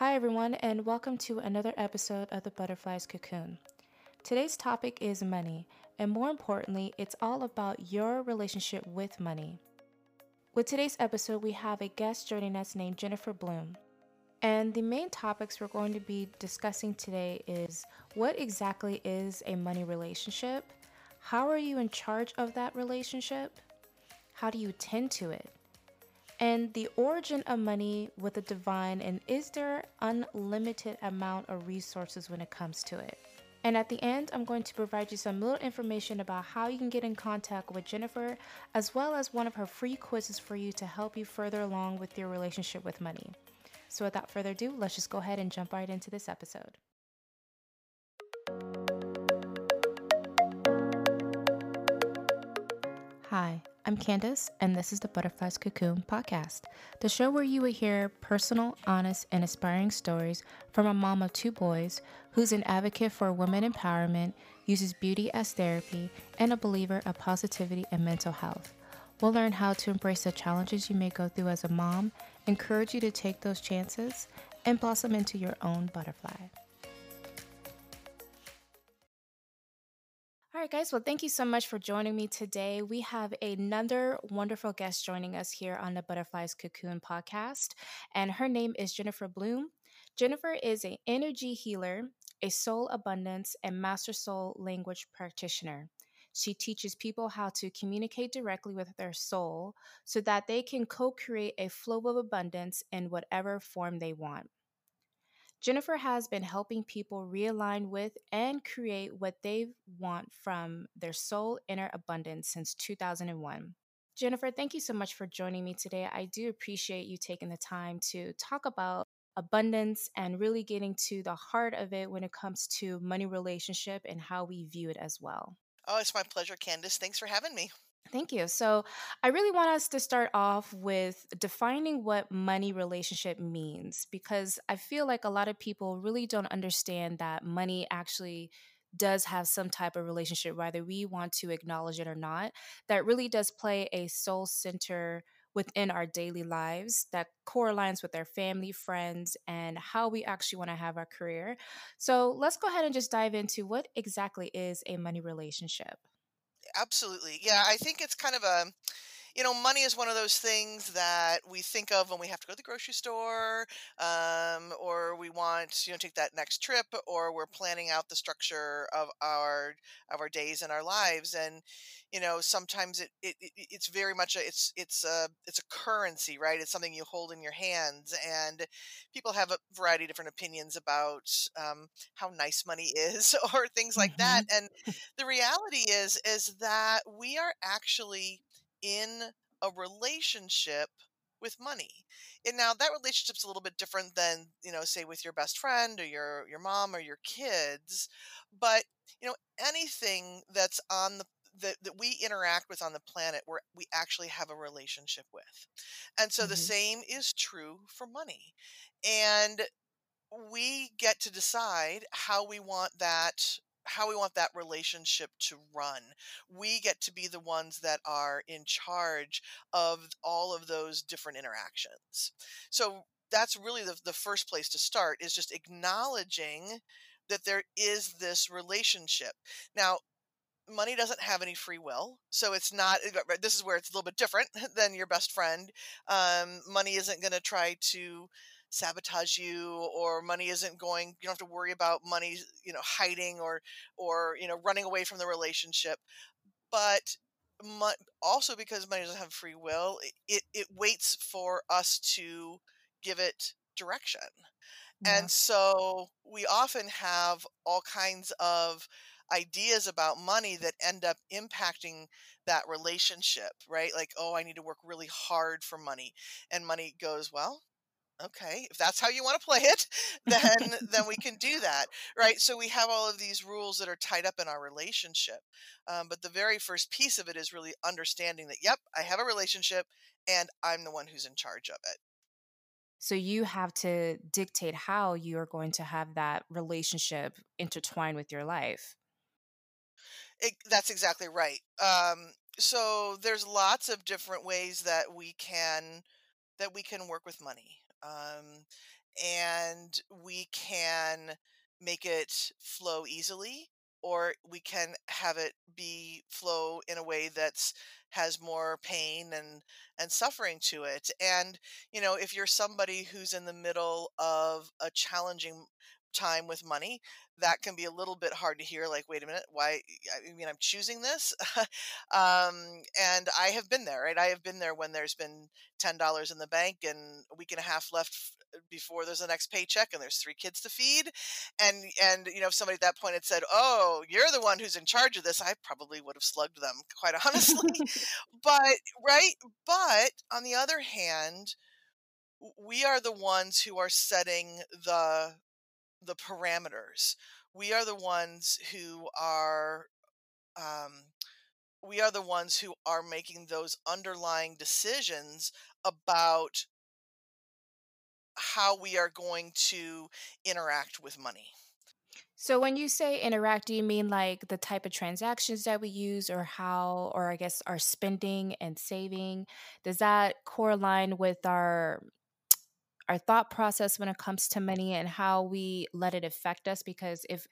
Hi, everyone, and welcome to another episode of The Butterfly's Cocoon. Today's topic is money, and more importantly, it's all about your relationship with money. With today's episode, we have a guest joining us named Jennifer Bloome. And the main topics we're going to be discussing today is what exactly is a money relationship? How are you in charge of that relationship? How do you tend to it? And the origin of money with the divine, and is there unlimited amount of resources when it comes to it? And at the end, I'm going to provide you some little information about how you can get in contact with Jennifer, as well as one of her free quizzes for you to help you further along with your relationship with money. So, without further ado, let's just go ahead and jump right into this episode. Hi, I'm Candace, and this is the Butterflies Cocoon podcast, the show where you will hear personal, honest, and inspiring stories from a mom of two boys who's an advocate for women empowerment, uses beauty as therapy, and a believer of positivity and mental health. We'll learn how to embrace the challenges you may go through as a mom, encourage you to take those chances, and blossom into your own butterfly. All right, guys. Well, thank you so much for joining me today. We have another wonderful guest joining us here on the Butterflies Cocoon podcast, and her name is Jennifer Bloome. Jennifer is an energy healer, a soul abundance, and master soul language practitioner. She teaches people how to communicate directly with their soul so that they can co create a flow of abundance in whatever form they want. Jennifer has been helping people realign with and create what they want from their soul inner abundance since 2001. Jennifer, thank you so much for joining me today. I do appreciate you taking the time to talk about abundance and really getting to the heart of it when it comes to money relationship and how we view it as well. Oh, it's my pleasure, Candace. Thanks for having me. Thank you. So, I really want us to start off with defining what money relationship means because I feel like a lot of people really don't understand that money actually does have some type of relationship, whether we want to acknowledge it or not, that really does play a soul center within our daily lives that correlates with our family, friends, and how we actually want to have our career. So let's go ahead and just dive into what exactly is a money relationship. Absolutely. Yeah, I think it's kind of a you know, money is one of those things that we think of when we have to go to the grocery store, um, or we want, you know, take that next trip, or we're planning out the structure of our of our days and our lives. And you know, sometimes it, it, it it's very much a it's it's a it's a currency, right? It's something you hold in your hands, and people have a variety of different opinions about um, how nice money is, or things like that. Mm-hmm. And the reality is is that we are actually in a relationship with money. And now that relationship's a little bit different than, you know, say with your best friend or your your mom or your kids, but you know, anything that's on the that, that we interact with on the planet where we actually have a relationship with. And so the hmm same is true for money. And we get to decide how we want that how we want that relationship to run. We get to be the ones that are in charge of all of those different interactions. So that's really the, the first place to start is just acknowledging that there is this relationship. Now, money doesn't have any free will so it's not uh, this is where it's a little bit different than your best friend um, money isn't going to try to sabotage you or money isn't going you don't have to worry about money you know hiding or or you know running away from the relationship but mo- also because money doesn't have free will it it waits for us to give it direction Yeah. and so we often have all kinds of ideas about money that end up impacting that relationship, right? Like, oh, I need to work really hard for money. And money goes, well, okay, if that's how you want to play it, then then we can do that, right? So we have all of these rules that are tied up in our relationship. Um, but the very first piece of it is really understanding that, yep, I have a relationship and I'm the one who's in charge of it. So you have to dictate how you are going to have that relationship intertwined with your life. It, that's exactly right. Um, so there's lots of different ways that we can that we can work with money. Um, and we can make it flow easily or we can have it be flow in a way that's has more pain and and suffering to it. And you know if you're somebody who's in the middle of a challenging time with money that can be a little bit hard to hear like wait a minute why i mean i'm choosing this? Um and i have been there right? I have been there when there's been $10 in the bank and a week and a half left before there's the next paycheck and there's three kids to feed. And and you know if somebody at that point had said oh you're the one who's in charge of this i probably would have slugged them quite honestly. But right? But on the other hand we are the ones who are setting the the parameters we are the ones who are um we are the ones who are making those underlying decisions about how we are going to interact with money. So when you say interact, do you mean like the type of transactions that we use or how or I guess our spending and saving? Does that correlate with our our thought process when it comes to money and how we let it affect us because if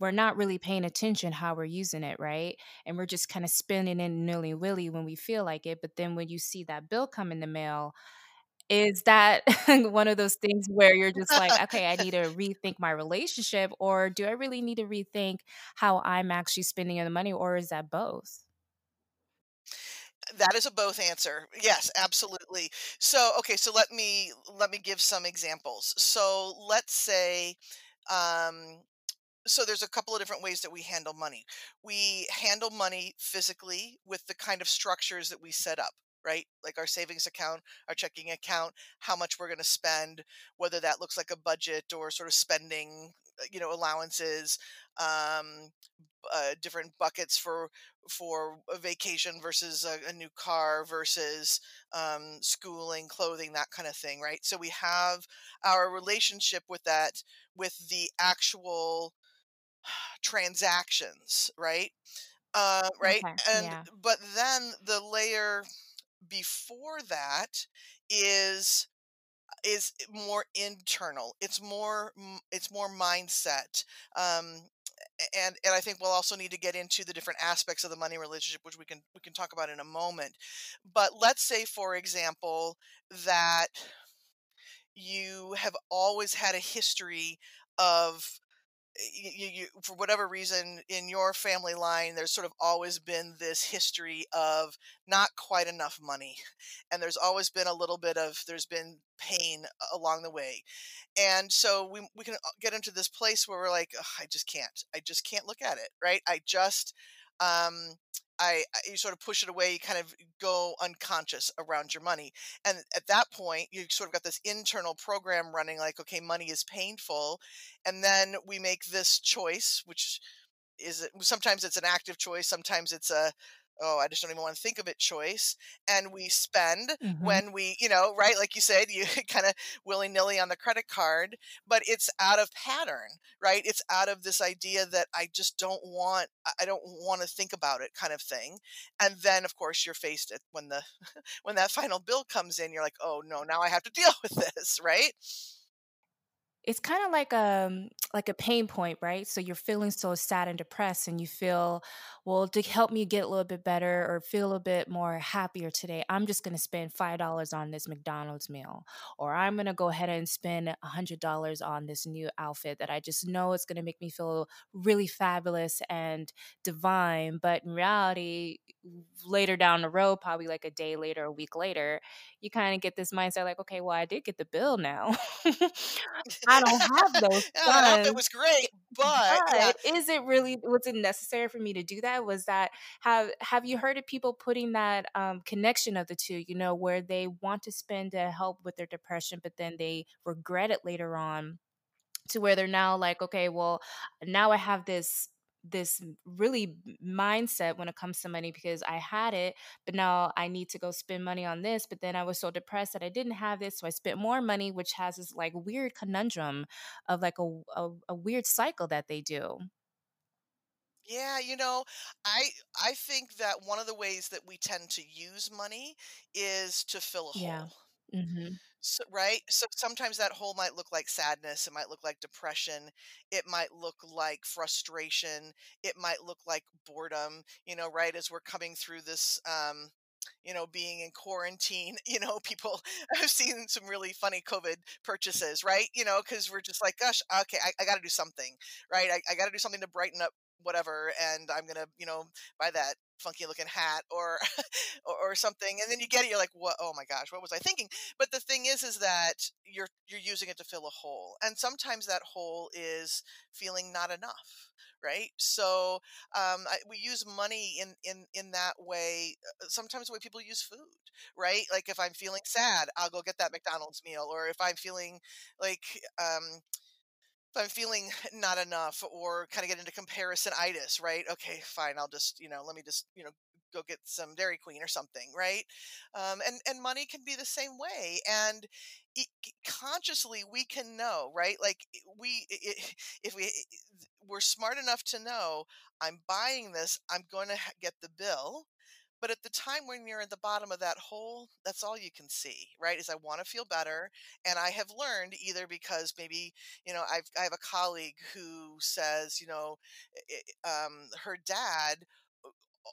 we're not really paying attention how we're using it right and we're just kind of spending it nilly-willy when we feel like it but then when you see that bill come in the mail is that one of those things where you're just like, okay, I need to rethink my relationship, or do I really need to rethink how I'm actually spending the money, or is that both? That is a both answer. Yes, absolutely. So, okay, so let me let me give some examples. So, let's say um so there's a couple of different ways that we handle money. We handle money physically with the kind of structures that we set up, right? Like our savings account, our checking account, how much we're going to spend, whether that looks like a budget or sort of spending, uh, you know, allowances, um, uh, different buckets for for a vacation versus a, a new car versus um, schooling, clothing, that kind of thing, right? So we have our relationship with that, with the actual transactions, right? Uh, right. Okay. And Yeah. but then the layer before that is is more internal. It's more it's more mindset. Um, and and I think we'll also need to get into the different aspects of the money relationship, which we can we can talk about in a moment. But let's say, for example, that you have always had a history of you, you, for whatever reason in your family line there's sort of always been this history of not quite enough money and there's always been a little bit of there's been pain along the way. And so we, we can uh, get into this place where we're like i just can't i just can't look at it right? I just um I, I you sort of push it away you kind of go unconscious around your money. And at that point you sort of got this internal program running like okay money is painful. And then we make this choice which is sometimes it's an active choice sometimes it's a oh i just don't even want to think of it choice and we spend hmm when we you know right like you said you kind of willy-nilly on the credit card but it's out of pattern right? It's out of this idea that i just don't want i don't want to think about it kind of thing and then of course you're faced at when the when that final bill comes in you're like oh no now i have to deal with this right? It's kind of like um like a pain point, right? So you're feeling so sad and depressed and you feel, well, to help me get a little bit better or feel a bit more happier today, I'm just going to spend $5 on this McDonald's meal or I'm going to go ahead and spend $100 on this new outfit that I just know it's going to make me feel really fabulous and divine, but in reality, later down the road, probably like a day later, a week later, you kind of get this mindset like, okay, well, I did get the bill now. I don't have those yeah funds, was great but yeah is it really was it necessary for me to do that? Was that have have you heard of people putting that um, connection of the two? You know, where they want to spend to help with their depression, but then they regret it later on to where they're now like, okay, well, now I have this this really mindset when it comes to money because I had it, but now I need to go spend money on this. But then I was so depressed that I didn't have this, so I spent more money, which has this like weird conundrum of like a a, a weird cycle that they do. Yeah, you know, I I think that one of the ways that we tend to use money is to fill a Yeah. hole. Mhm. So, right? So sometimes that hole might look like sadness, it might look like depression, it might look like frustration, it might look like boredom, you know, right as we're coming through this um you know, being in quarantine, you know, people I've seen some really funny COVID purchases, right? You know, because we're just like, gosh, okay, I, I got to do something, right? I, I got to do something to brighten up whatever, and I'm gonna, you know, buy that funky looking hat or, or or something, and then you get it, you're like, what? Oh my gosh, what was I thinking? But the thing is, is that you're you're using it to fill a hole, and sometimes that hole is feeling not enough. Right, so um, I, we use money in in in that way. uh, Sometimes the way people use food, right? Like if I'm feeling sad, I'll go get that McDonald's meal, or if I'm feeling like um, if I'm feeling not enough or kind of get into comparisonitis, right? Okay, fine. I'll just, you know, let me just, you know, go get some Dairy Queen or something, right? Um, and and money can be the same way. And it, consciously, we can know, right? Like we, i i- if we we're smart enough to know, I'm buying this, I'm going to get the bill. But at the time when you're at the bottom of that hole, that's all you can see, right? Is I want to feel better. And I have learned either because maybe, you know, I've, I have a colleague who says, you know, i- i- um, her dad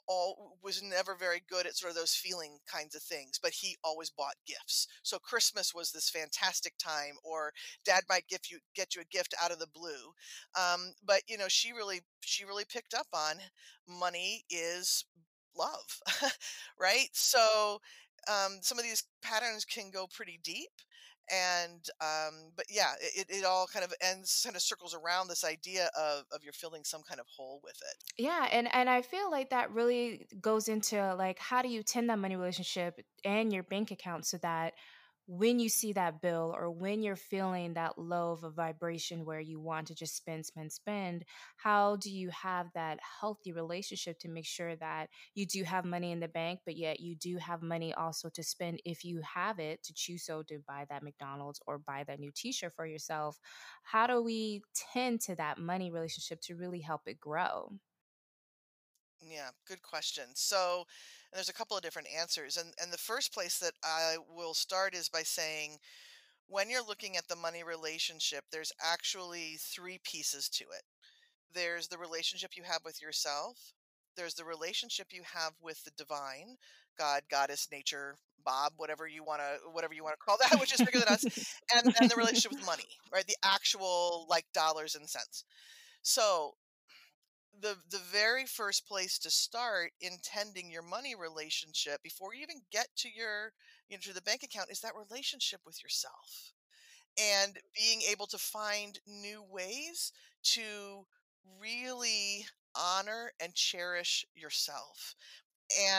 all was never very good at sort of those feeling kinds of things but he always bought gifts so christmas was this fantastic time or dad might give you get you a gift out of the blue um, but you know she really she really picked up on money is love right? So um, some of these patterns can go pretty deep and um, but yeah it, it all kind of ends kind of circles around this idea of of you're filling some kind of hole with it. Yeah, and and I feel like that really goes into like how do you tend that money relationship and your bank account so that when you see that bill or when you're feeling that low of a vibration where you want to just spend, spend, spend, how do you have that healthy relationship to make sure that you do have money in the bank, but yet you do have money also to spend if you have it to choose so to buy that McDonald's or buy that new t-shirt for yourself? How do we tend to that money relationship to really help it grow? Yeah, good question. So there's a couple of different answers. And and the first place that I will start is by saying when you're looking at the money relationship, there's actually three pieces to it. There's the relationship you have with yourself, there's the relationship you have with the divine, God, goddess, nature, Bob, whatever you want to whatever you want to call that, which is bigger than us, and then the relationship with money, right? The actual like dollars and cents. So, the the very first place to start in tending your money relationship before you even get to your you know to the bank account is that relationship with yourself and being able to find new ways to really honor and cherish yourself.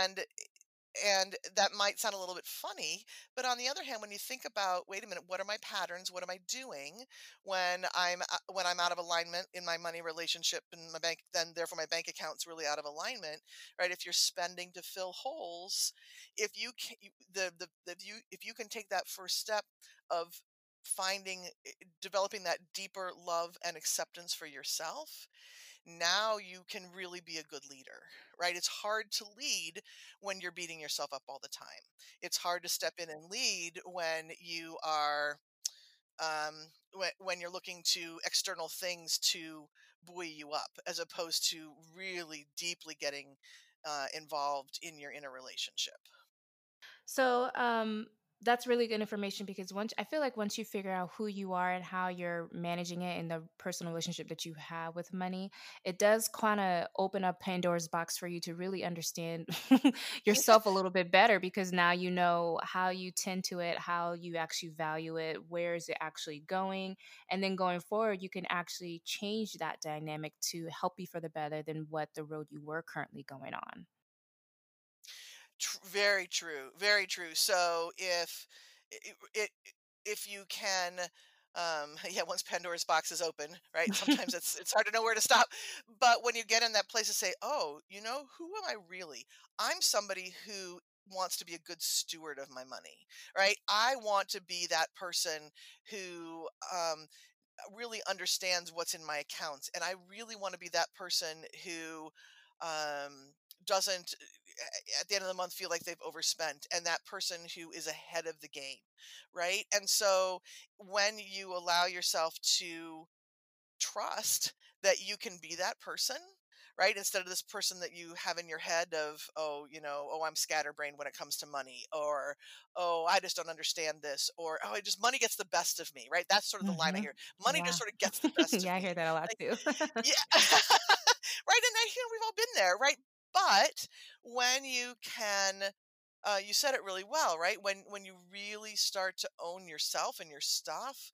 And and that might sound a little bit funny, but on the other hand, when you think about, wait a minute, what are my patterns? What am I doing when I'm uh, when I'm out of alignment in my money relationship and my bank? Then therefore my bank account's really out of alignment, right? If you're spending to fill holes, if you can, the the the you if you can take that first step of finding eh, developing that deeper love and acceptance for yourself now you can really be a good leader, right? It's hard to lead when you're beating yourself up all the time. It's hard to step in and lead when you are um, when, when you're looking to external things to buoy you up, as opposed to really deeply getting uh, involved in your inner relationship. So, um, that's really good information because once I feel like once you figure out who you are and how you're managing it in the personal relationship that you have with money, it does kind of open up Pandora's box for you to really understand yourself a little bit better because now you know how you tend to it, how you actually value it, where is it actually going, and then going forward, you can actually change that dynamic to help you for the better than what the road you were currently going on. Tr- very true. Very true. So if it, it if you can um yeah once pandora's box is open right sometimes it's it's hard to know where to stop but when you get in that place to say oh you know who am i really i'm somebody who wants to be a good steward of my money right i want to be that person who um really understands what's in my accounts and i really want to be that person who um, doesn't at the end of the month feel like they've overspent and that person who is ahead of the game right? And so when you allow yourself to trust that you can be that person right instead of this person that you have in your head of oh you know oh i'm scatterbrained when it comes to money or oh i just don't understand this or oh it just money gets the best of me right? That's sort of the line i hmm hear. Money just sort of gets the best of yeah, I hear that a lot like too. yeah right and i you know we've all been there right but when you can uh, you said it really well right when when you really start to own yourself and your stuff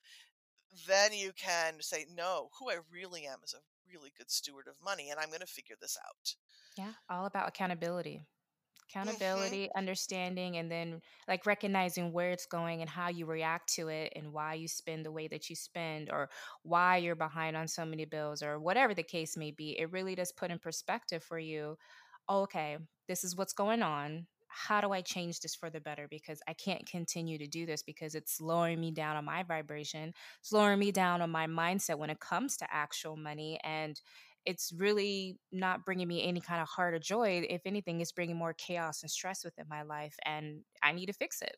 then you can say, no, who I really am is a really good steward of money, and I'm going to figure this out. yeah, all about accountability. Hmm Accountability, understanding, and then like recognizing where it's going and how you react to it and why you spend the way that you spend or why you're behind on so many bills or whatever the case may be. It really does put in perspective for you okay, this is what's going on. How do I change this for the better? Because I can't continue to do this because it's lowering me down on my vibration, slowing me down on my mindset when it comes to actual money. And it's really not bringing me any kind of heart or joy. If anything, it's bringing more chaos and stress within my life. And I need to fix it.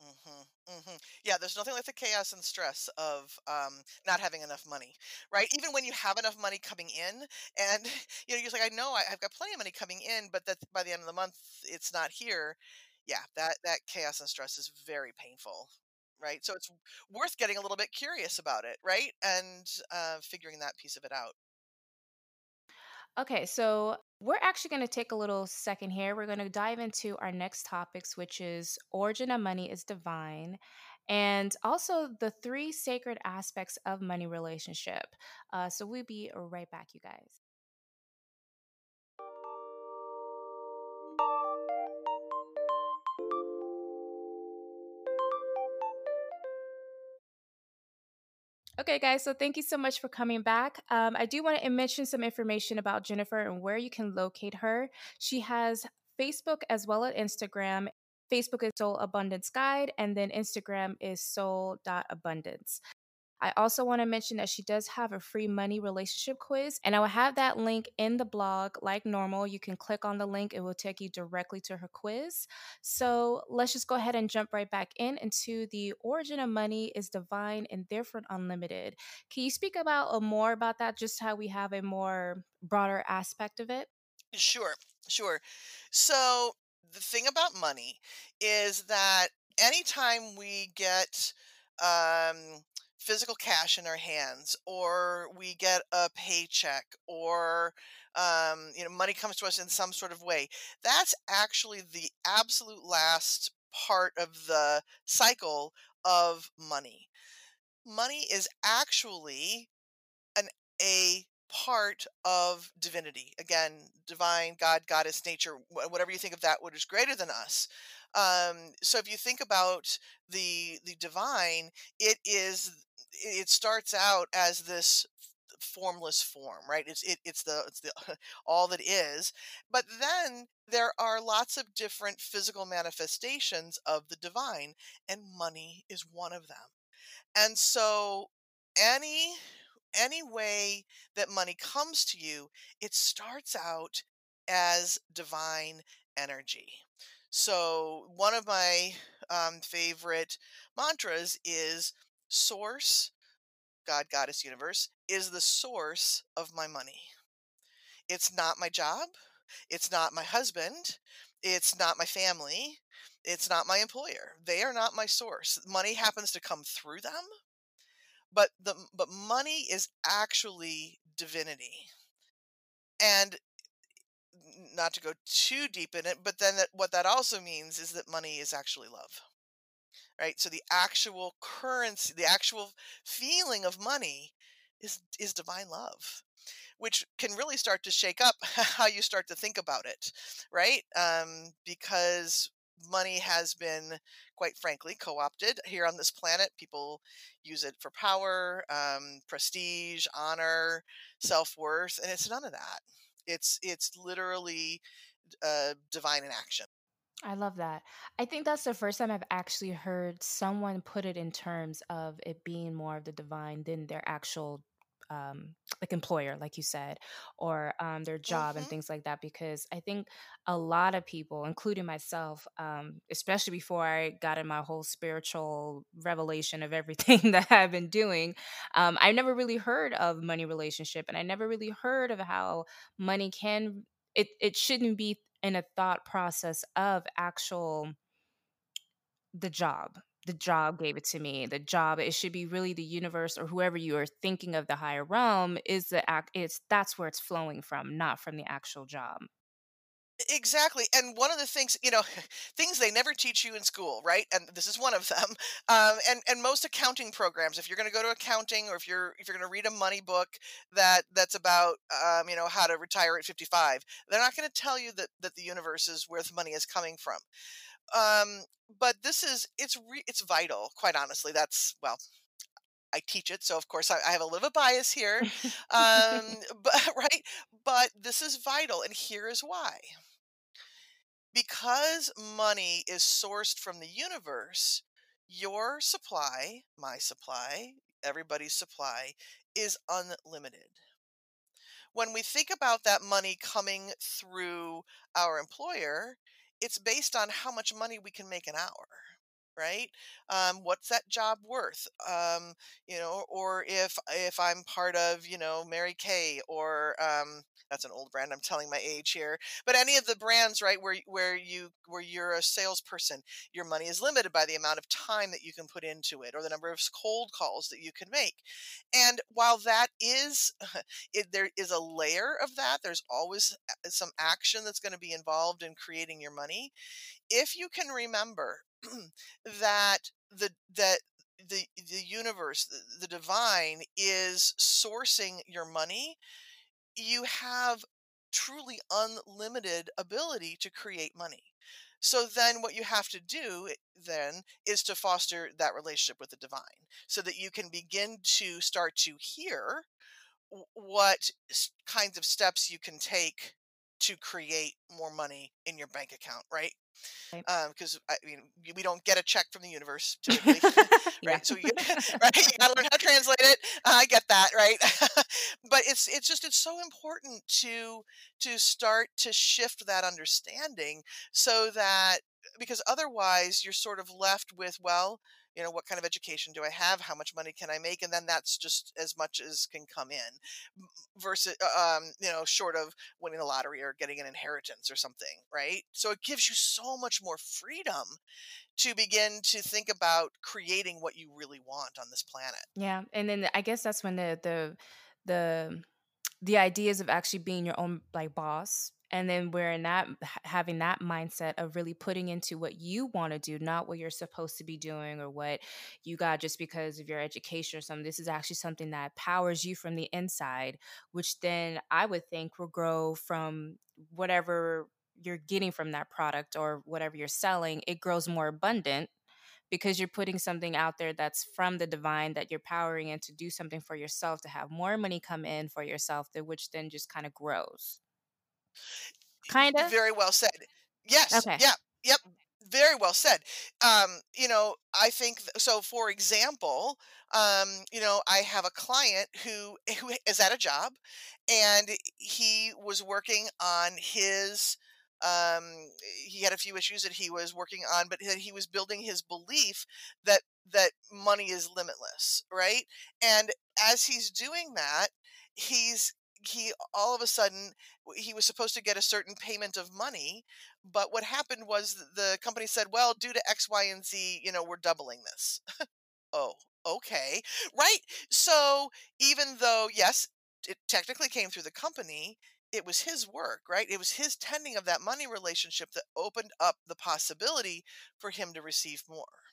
hmm hmm Yeah, there's nothing like the chaos and stress of um, not having enough money, right? Even when you have enough money coming in, and you know, you're like, I know I, I've got plenty of money coming in, but that by the end of the month, it's not here. Yeah, that that chaos and stress is very painful, right? So it's worth getting a little bit curious about it, right? And uh, figuring that piece of it out. Okay, so we're actually going to take a little second here. We're going to dive into our next topics, which is origin of money is divine, and also the three sacred aspects of money relationship. Uh, so we'll be right back, you guys. Okay, guys, so thank you so much for coming back. Um, I do want to mention some information about Jennifer and where you can locate her. She has Facebook as well as Instagram. Facebook is Soul Abundance Guide, and then Instagram is soul.abundance. I also want to mention that she does have a free money relationship quiz, and I will have that link in the blog like normal. You can click on the link, it will take you directly to her quiz. So let's just go ahead and jump right back in into the origin of money is divine and therefore unlimited. Can you speak about uh, more about that, just how we have a more broader aspect of it? Sure, sure. So the thing about money is that anytime we get um, physical cash in our hands, or we get a paycheck, or um, you know, money comes to us in some sort of way, that's actually the absolute last part of the cycle of money. Money is actually an a part of divinity. Again, divine, God, goddess, nature, whatever you think of that, what is greater than us. Um, so if you think about the the divine, it is it starts out as this formless form right it's it, it's the it's the all that is but then there are lots of different physical manifestations of the divine and money is one of them and so any any way that money comes to you, it starts out as divine energy. So one of my um, favorite mantras is source, God, Goddess, Universe, is the source of my money. It's not my job. It's not my husband. It's not my family. It's not my employer. They are not my source. Money happens to come through them but the but money is actually divinity and not to go too deep in it but then that, what that also means is that money is actually love right so the actual currency the actual feeling of money is is divine love which can really start to shake up how you start to think about it, right? Um, because money has been, quite frankly, co opted here on this planet. People use it for power, um, prestige, honor, self worth, and it's none of that. It's it's literally uh, divine in action. I love that. I think that's the first time I've actually heard someone put it in terms of it being more of the divine than their actual um, like employer, like you said, or um, their job and Mhm. things like that. Because I think a lot of people, including myself, um, especially before I got in my whole spiritual revelation of everything that I've been doing, um, I never really heard of money relationship, and I never really heard of how money can. It it shouldn't be in a thought process of actual the job. The job gave it to me. The job, it should be really the universe or whoever you are thinking of the higher realm is the act it's that's where it's flowing from, not from the actual job. Exactly, and one of the things, you know, things they never teach you in school, right? And this is one of them. Um, and and most accounting programs, if you're going to go to accounting, or if you're if you're going to read a money book that that's about, um, you know, how to retire at 55, they're not going to tell you that that the universe is where the money is coming from. Um, but this is it's re- it's vital, quite honestly. That's well, I teach it, so of course I, I have a little bit bias here, um, but right. But this is vital, and here is why because money is sourced from the universe, your supply, my supply, everybody's supply is unlimited. When we think about that money coming through our employer, it's based on how much money we can make an hour. Right? Um, what's that job worth? Um, you know, or if if I'm part of, you know, Mary Kay or um, that's an old brand. I'm telling my age here, but any of the brands, right, where where you where you're a salesperson, your money is limited by the amount of time that you can put into it or the number of cold calls that you can make. And while that is, it, there is a layer of that. There's always some action that's going to be involved in creating your money. If you can remember that the that the the universe, the, the divine is sourcing your money you have truly unlimited ability to create money. So then what you have to do then is to foster that relationship with the divine so that you can begin to start to hear what kinds of steps you can take to create more money in your bank account, right? Because um, I mean we don't get a check from the universe typically, right? So you right, you gotta learn how to translate it. I get that, right? but it's it's just it's so important to to start to shift that understanding so that because otherwise you're sort of left with well you know what kind of education do i have how much money can i make and then that's just as much as can come in versus uh, um you know short of winning the lottery or getting an inheritance or something, right? So it gives you so much more freedom to begin to think about creating what you really want on this planet. Yeah, and then I guess that's when the the the the ideas of actually being your own like boss and then we're in that having that mindset of really putting into what you want to do not what you're supposed to be doing or what you got just because of your education or something. This is actually something that powers you from the inside which then i would think will grow from whatever you're getting from that product or whatever you're selling. It grows more abundant because you're putting something out there that's from the divine that you're powering and to do something for yourself to have more money come in for yourself that which then just kind of grows kind of Very well said. Yes. okay Yeah. Yep. Very well said. Um, you know, I think th- so. For example, um, you know, I have a client who who is at a job, and he was working on his. Um, he had a few issues that he was working on, but he was building his belief that that money is limitless, right? And as he's doing that, he's he all of a sudden he was supposed to get a certain payment of money but what happened was the company said well due to x y and z you know we're doubling this. Oh okay right? So even though yes it technically came through the company it was his work right? It was his tending of that money relationship that opened up the possibility for him to receive more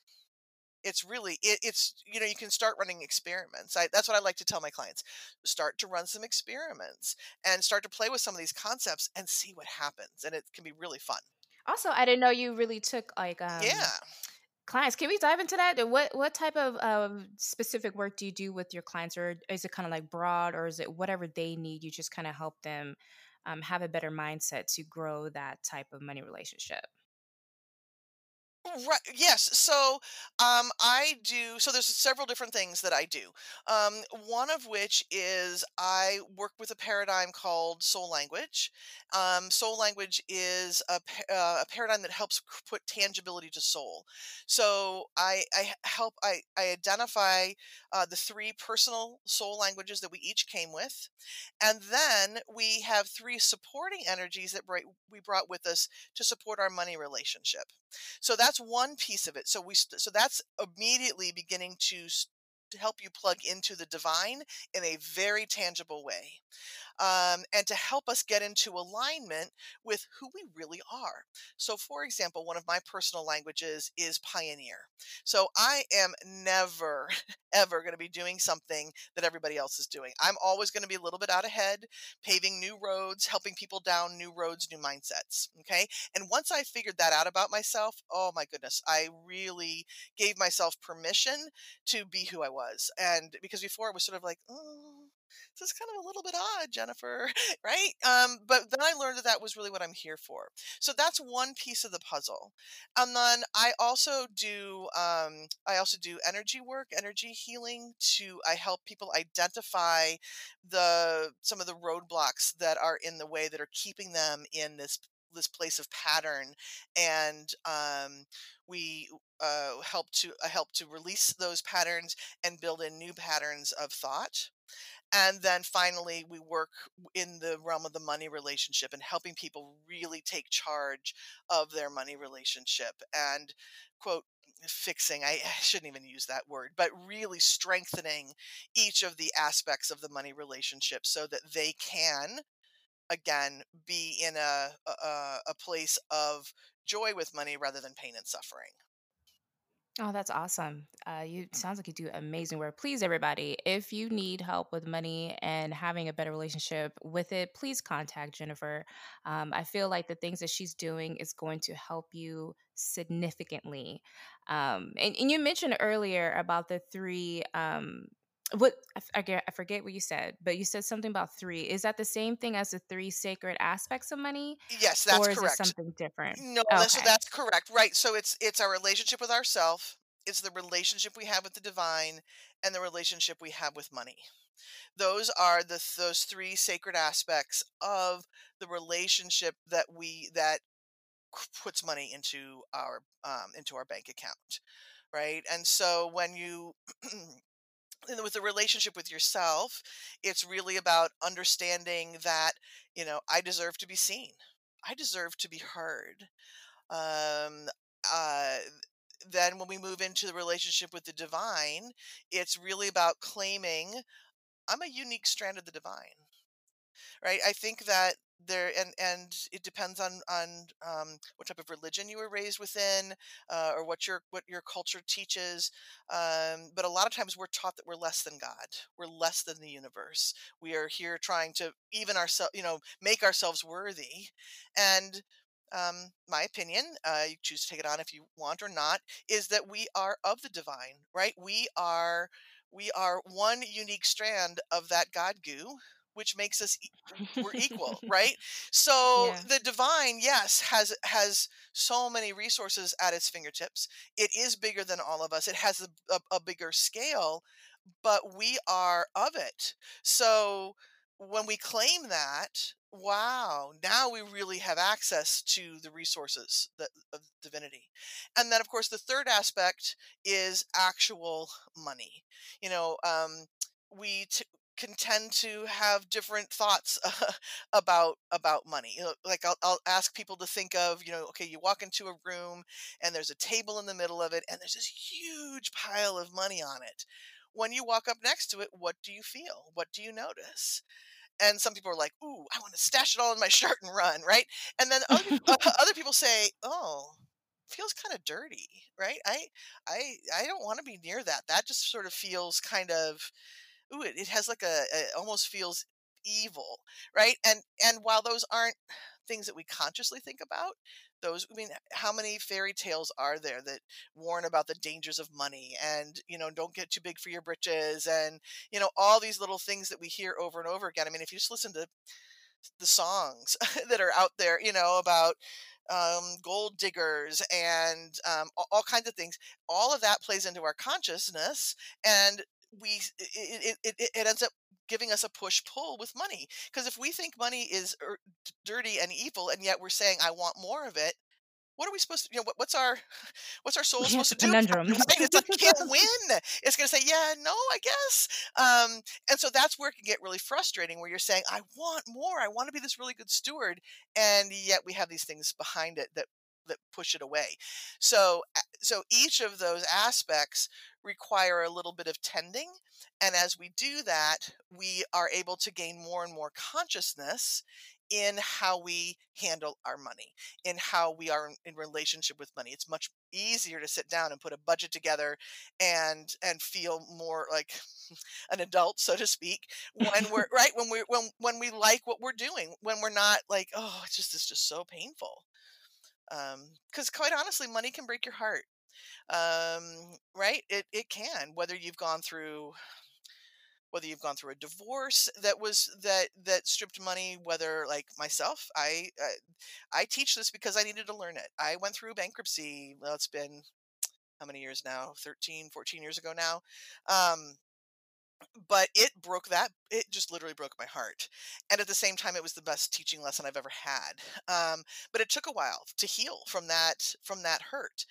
it's really it, it's you know you can start running experiments I, that's what i like to tell my clients start to run some experiments and start to play with some of these concepts and see what happens and it can be really fun. Also i didn't know you really took like um yeah. clients can we dive into that? And what what type of um, specific work do you do with your clients or is it kind of like broad or is it whatever they need you just kind of help them um, have a better mindset to grow that type of money relationship Right. Yes. So, um, I do. So there's several different things that I do. Um, one of which is I work with a paradigm called soul language. Um, soul language is a, uh, a paradigm that helps put tangibility to soul. So I, I help. I, I identify uh, the three personal soul languages that we each came with, and then we have three supporting energies that we brought with us to support our money relationship. So that's one piece of it. So we so that's immediately beginning to to help you plug into the divine in a very tangible way um, and to help us get into alignment with who we really are. So, for example, one of my personal languages is pioneer. So, I am never, ever going to be doing something that everybody else is doing. I'm always going to be a little bit out ahead, paving new roads, helping people down new roads, new mindsets. Okay. And once I figured that out about myself, oh my goodness, I really gave myself permission to be who I was. And because before it was sort of like, oh, this is kind of a little bit odd, Jennifer, right? Um, but then I learned that that was really what I'm here for. So that's one piece of the puzzle. And then I also do um, I also do energy work, energy healing. To I help people identify the some of the roadblocks that are in the way that are keeping them in this this place of pattern and um, we uh, help to uh, help to release those patterns and build in new patterns of thought and then finally, we work in the realm of the money relationship and helping people really take charge of their money relationship and, quote, fixing, I, shouldn't even use that word, but really strengthening each of the aspects of the money relationship so that they can, again, be in a, a, a place of joy with money rather than pain and suffering. Oh, that's awesome. Uh, you sounds like you do amazing work. Please, everybody, if you need help with money and having a better relationship with it, please contact Jennifer. Um, I feel like the things that she's doing is going to help you significantly. Um, and, and you mentioned earlier about the three. Um, what I forget, I forget what you said, but you said something about three. Is that the same thing as the three sacred aspects of money, Yes, that's or is it something different? No, that so that's correct, right, so it's it's our relationship with ourself, it's the relationship we have with the divine, and the relationship we have with money. Those are the those 3 sacred aspects of the relationship that we that puts money into our, um, into our bank account, right, and so when you and with the relationship with yourself, it's really about understanding that, you know, I deserve to be seen. I deserve to be heard. Um, uh, then when we move into the relationship with the divine, it's really about claiming I'm a unique strand of the divine right? I think that there and and it depends on on um, what type of religion you were raised within, uh, or what your what your culture teaches. Um, but a lot of times we're taught that we're less than God, we're less than the universe. We are here trying to even ourselves, you know, make ourselves worthy. And um, my opinion, uh, you choose to take it on if you want or not, is that we are of the divine, right? We are we are one unique strand of that God goo, which makes us we're equal, right? So yeah. the divine, yes, has has so many resources at its fingertips. It is bigger than all of us. It has a, a, a bigger scale, but we are of it. So when we claim that, wow, now we really have access to the resources that, of divinity. And then, of course, the third aspect is actual money. You know, um, we t- can tend to have different thoughts about about money. You know, like I'll, I'll ask people to think of, you know, okay, you walk into a room and there's a table in the middle of it and there's this huge pile of money on it when you walk up next to it, what do you feel? What do you notice? And some people are like, "Ooh, I want to stash it all in my shirt and run," right? And then other uh, other people say, "Oh, feels kind of dirty, right? I I I don't want to be near that. That just sort of feels kind of ooh, it, it has like a, it almost feels evil, right? And and while those aren't things that we consciously think about, those I mean, how many fairy tales are there that warn about the dangers of money and you know don't get too big for your britches and you know all these little things that we hear over and over again. I mean, if you just listen to the songs that are out there, you know about um, gold diggers and um, all, all kinds of things. All of that plays into our consciousness, and we it, it, it, ends up giving us a push pull with money because if we think money is er, dirty and evil and yet we're saying i want more of it what are we supposed to you know what, what's our what's our soul Yeah, supposed to do? conundrum. it's like can't win. It's going to say yeah no i guess. Um and so that's where it can get really frustrating where you're saying i want more. I want to be this really good steward and yet we have these things behind it that that push it away. So so each of those aspects require a little bit of tending and as we do that we are able to gain more and more consciousness in how we handle our money in how we are in, relationship with money. It's much easier to sit down and put a budget together and and feel more like an adult so to speak when we're right when we when when we like what we're doing when we're not like oh it's just it's just so painful um because quite honestly money can break your heart um right? It it can whether you've gone through whether you've gone through a divorce that was that that stripped money whether like myself i i, I teach this because i needed to learn it. I went through bankruptcy well it's been how many years now? 13 14 years ago now um but it broke that it just literally broke my heart and at the same time it was the best teaching lesson i've ever had um but it took a while to heal from that from that hurt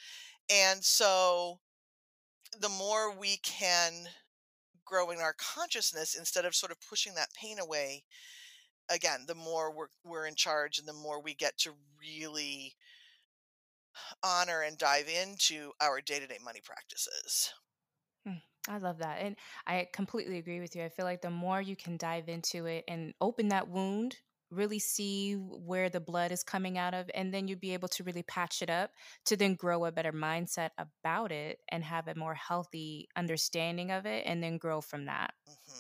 and so the more we can grow in our consciousness instead of sort of pushing that pain away again the more we're we're in charge and the more we get to really honor and dive into our day-to-day money practices I love that. And I completely agree with you. I feel like the more you can dive into it and open that wound, really see where the blood is coming out of, and then you'll be able to really patch it up to then grow a better mindset about it and have a more healthy understanding of it and then grow from that. Mm-hmm.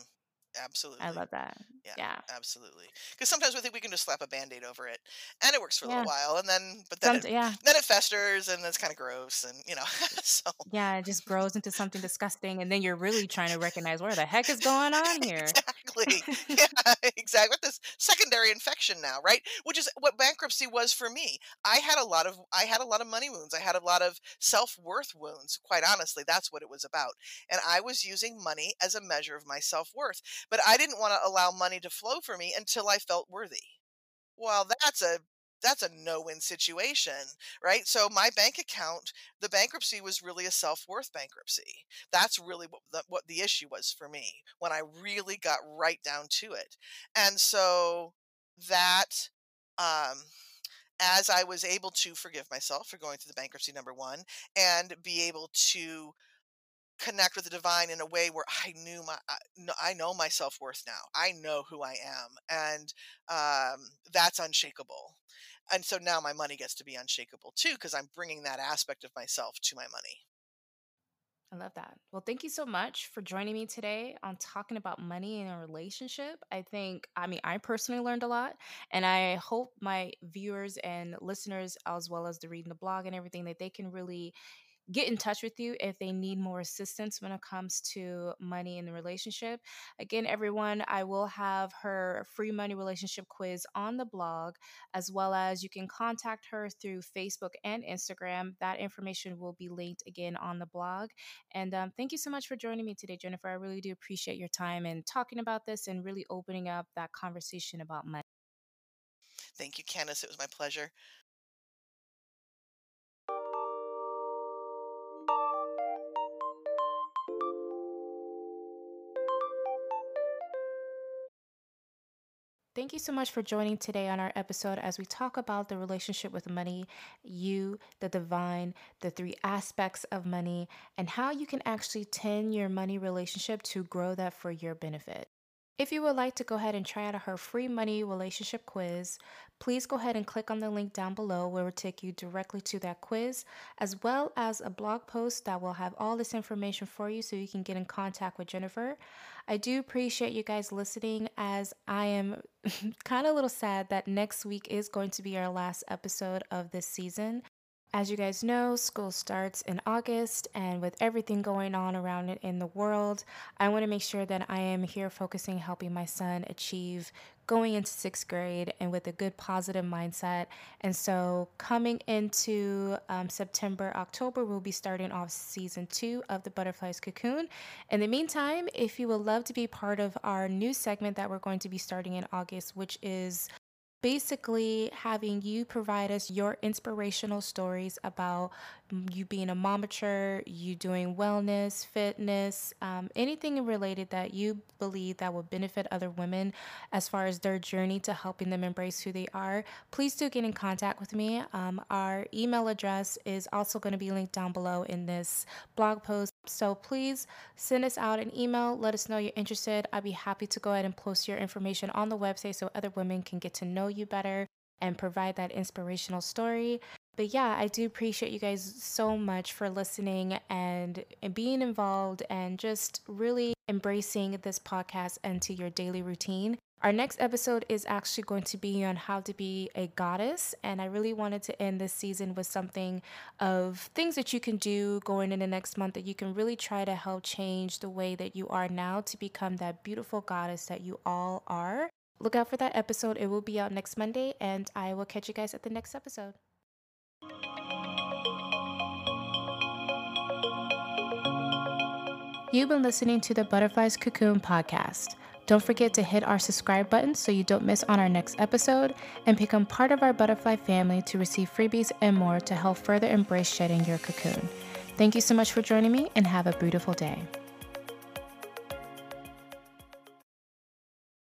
Hmm I love that. Yeah, Yeah. absolutely. Because sometimes we think we can just slap a band-aid over it, and it works for a little Yeah. while, and then but then Some it yeah. then it festers, and it's kind of gross, and you know, so Yeah, it just grows into something disgusting and then you're really trying to recognize where the heck is going on here. exactly, yeah, exactly. With this secondary infection now, right? Which is what bankruptcy was for me. I had a lot of I had a lot of money wounds. I had a lot of self-worth wounds. Quite honestly, that's what it was about, and I was using money as a measure of my self-worth, but I didn't want to allow money to flow for me until I felt worthy. Well, that's a that's a no-win situation, right? So my bank account, the bankruptcy was really a self-worth bankruptcy. That's really what the, what the issue was for me when I really got right down to it. And so that um as I was able to forgive myself for going through the bankruptcy number 1 and be able to connect with the divine in a way where I knew my I, know my self-worth now. I know who I am and um that's unshakable. And so now my money gets to be unshakable too because I'm bringing that aspect of myself to my money. I love that. Well, thank you so much for joining me today on talking about money in a relationship. I think, I mean, I personally learned a lot, and I hope my viewers and listeners, as well as the reading the blog and everything, that they can really get in touch with you if they need more assistance when it comes to money in the relationship. Again, everyone, I will have her free money relationship quiz on the blog, as well as you can contact her through Facebook and Instagram. That information will be linked again on the blog. And um, thank you so much for joining me today, Jennifer. I really do appreciate your time and talking about this and really opening up that conversation about money. Thank you, Candace. It was my pleasure. Thank you so much for joining today on our episode as we talk about the relationship with money, you, the divine, the three aspects of money, and how you can actually tend your money relationship to grow that for your benefit. If you would like to go ahead and try out her free money relationship quiz, please go ahead and click on the link down below where it will take you directly to that quiz, as well as a blog post that will have all this information for you so you can get in contact with Jennifer. I do appreciate you guys listening as I am kind of a little sad that next week is going to be our last episode of this season. As you guys know, school starts in August, and with everything going on around it in the world, I want to make sure that I am here focusing helping my son achieve going into sixth grade and with a good positive mindset. And so, coming into um, September, October, we'll be starting off season two of the Butterflies Cocoon. In the meantime, if you would love to be part of our new segment that we're going to be starting in August, which is basically having you provide us your inspirational stories about you being a momature, you doing wellness, fitness, um, anything related that you believe that will benefit other women as far as their journey to helping them embrace who they are, please do get in contact with me. Um, our email address is also going to be linked down below in this blog post. So please send us out an email. Let us know you're interested. I'd be happy to go ahead and post your information on the website so other women can get to know you better and provide that inspirational story. But yeah, I do appreciate you guys so much for listening and, and being involved and just really embracing this podcast into your daily routine. Our next episode is actually going to be on how to be a goddess. And I really wanted to end this season with something of things that you can do going into next month that you can really try to help change the way that you are now to become that beautiful goddess that you all are. Look out for that episode. It will be out next Monday, and I will catch you guys at the next episode. You've been listening to the Butterflies Cocoon podcast. Don't forget to hit our subscribe button so you don't miss on our next episode and become part of our butterfly family to receive freebies and more to help further embrace shedding your cocoon. Thank you so much for joining me and have a beautiful day.